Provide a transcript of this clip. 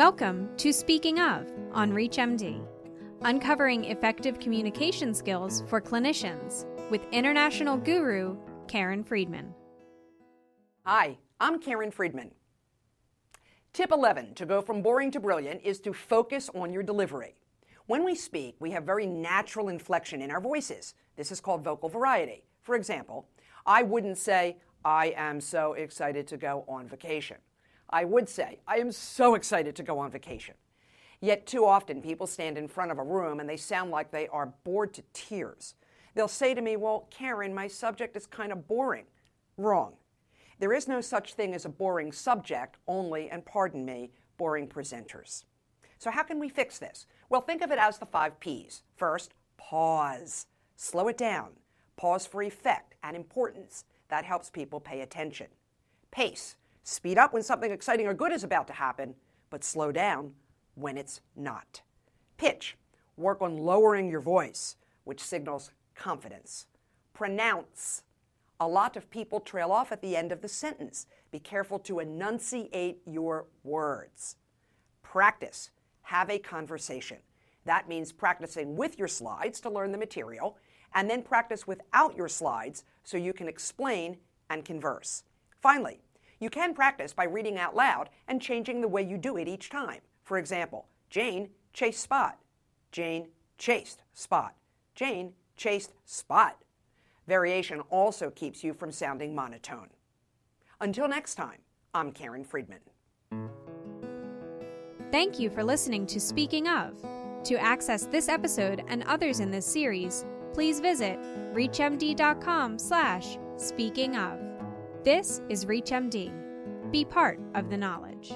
Welcome to Speaking of on ReachMD, uncovering effective communication skills for clinicians with international guru Karen Friedman. Hi, I'm Karen Friedman. Tip 11 to go from boring to brilliant is to focus on your delivery. When we speak, we have very natural inflection in our voices. This is called vocal variety. For example, I wouldn't say, I am so excited to go on vacation. I would say, I am so excited to go on vacation. Yet too often people stand in front of a room and they sound like they are bored to tears. They'll say to me, Well, Karen, my subject is kind of boring. Wrong. There is no such thing as a boring subject, only, and pardon me, boring presenters. So, how can we fix this? Well, think of it as the five P's. First, pause. Slow it down. Pause for effect and importance. That helps people pay attention. Pace. Speed up when something exciting or good is about to happen, but slow down when it's not. Pitch. Work on lowering your voice, which signals confidence. Pronounce. A lot of people trail off at the end of the sentence. Be careful to enunciate your words. Practice. Have a conversation. That means practicing with your slides to learn the material, and then practice without your slides so you can explain and converse. Finally, you can practice by reading out loud and changing the way you do it each time. For example, Jane chased Spot. Jane chased Spot. Jane chased Spot. Variation also keeps you from sounding monotone. Until next time, I'm Karen Friedman. Thank you for listening to Speaking of. To access this episode and others in this series, please visit reachmd.com slash speaking of. This is ReachMD. Be part of the knowledge.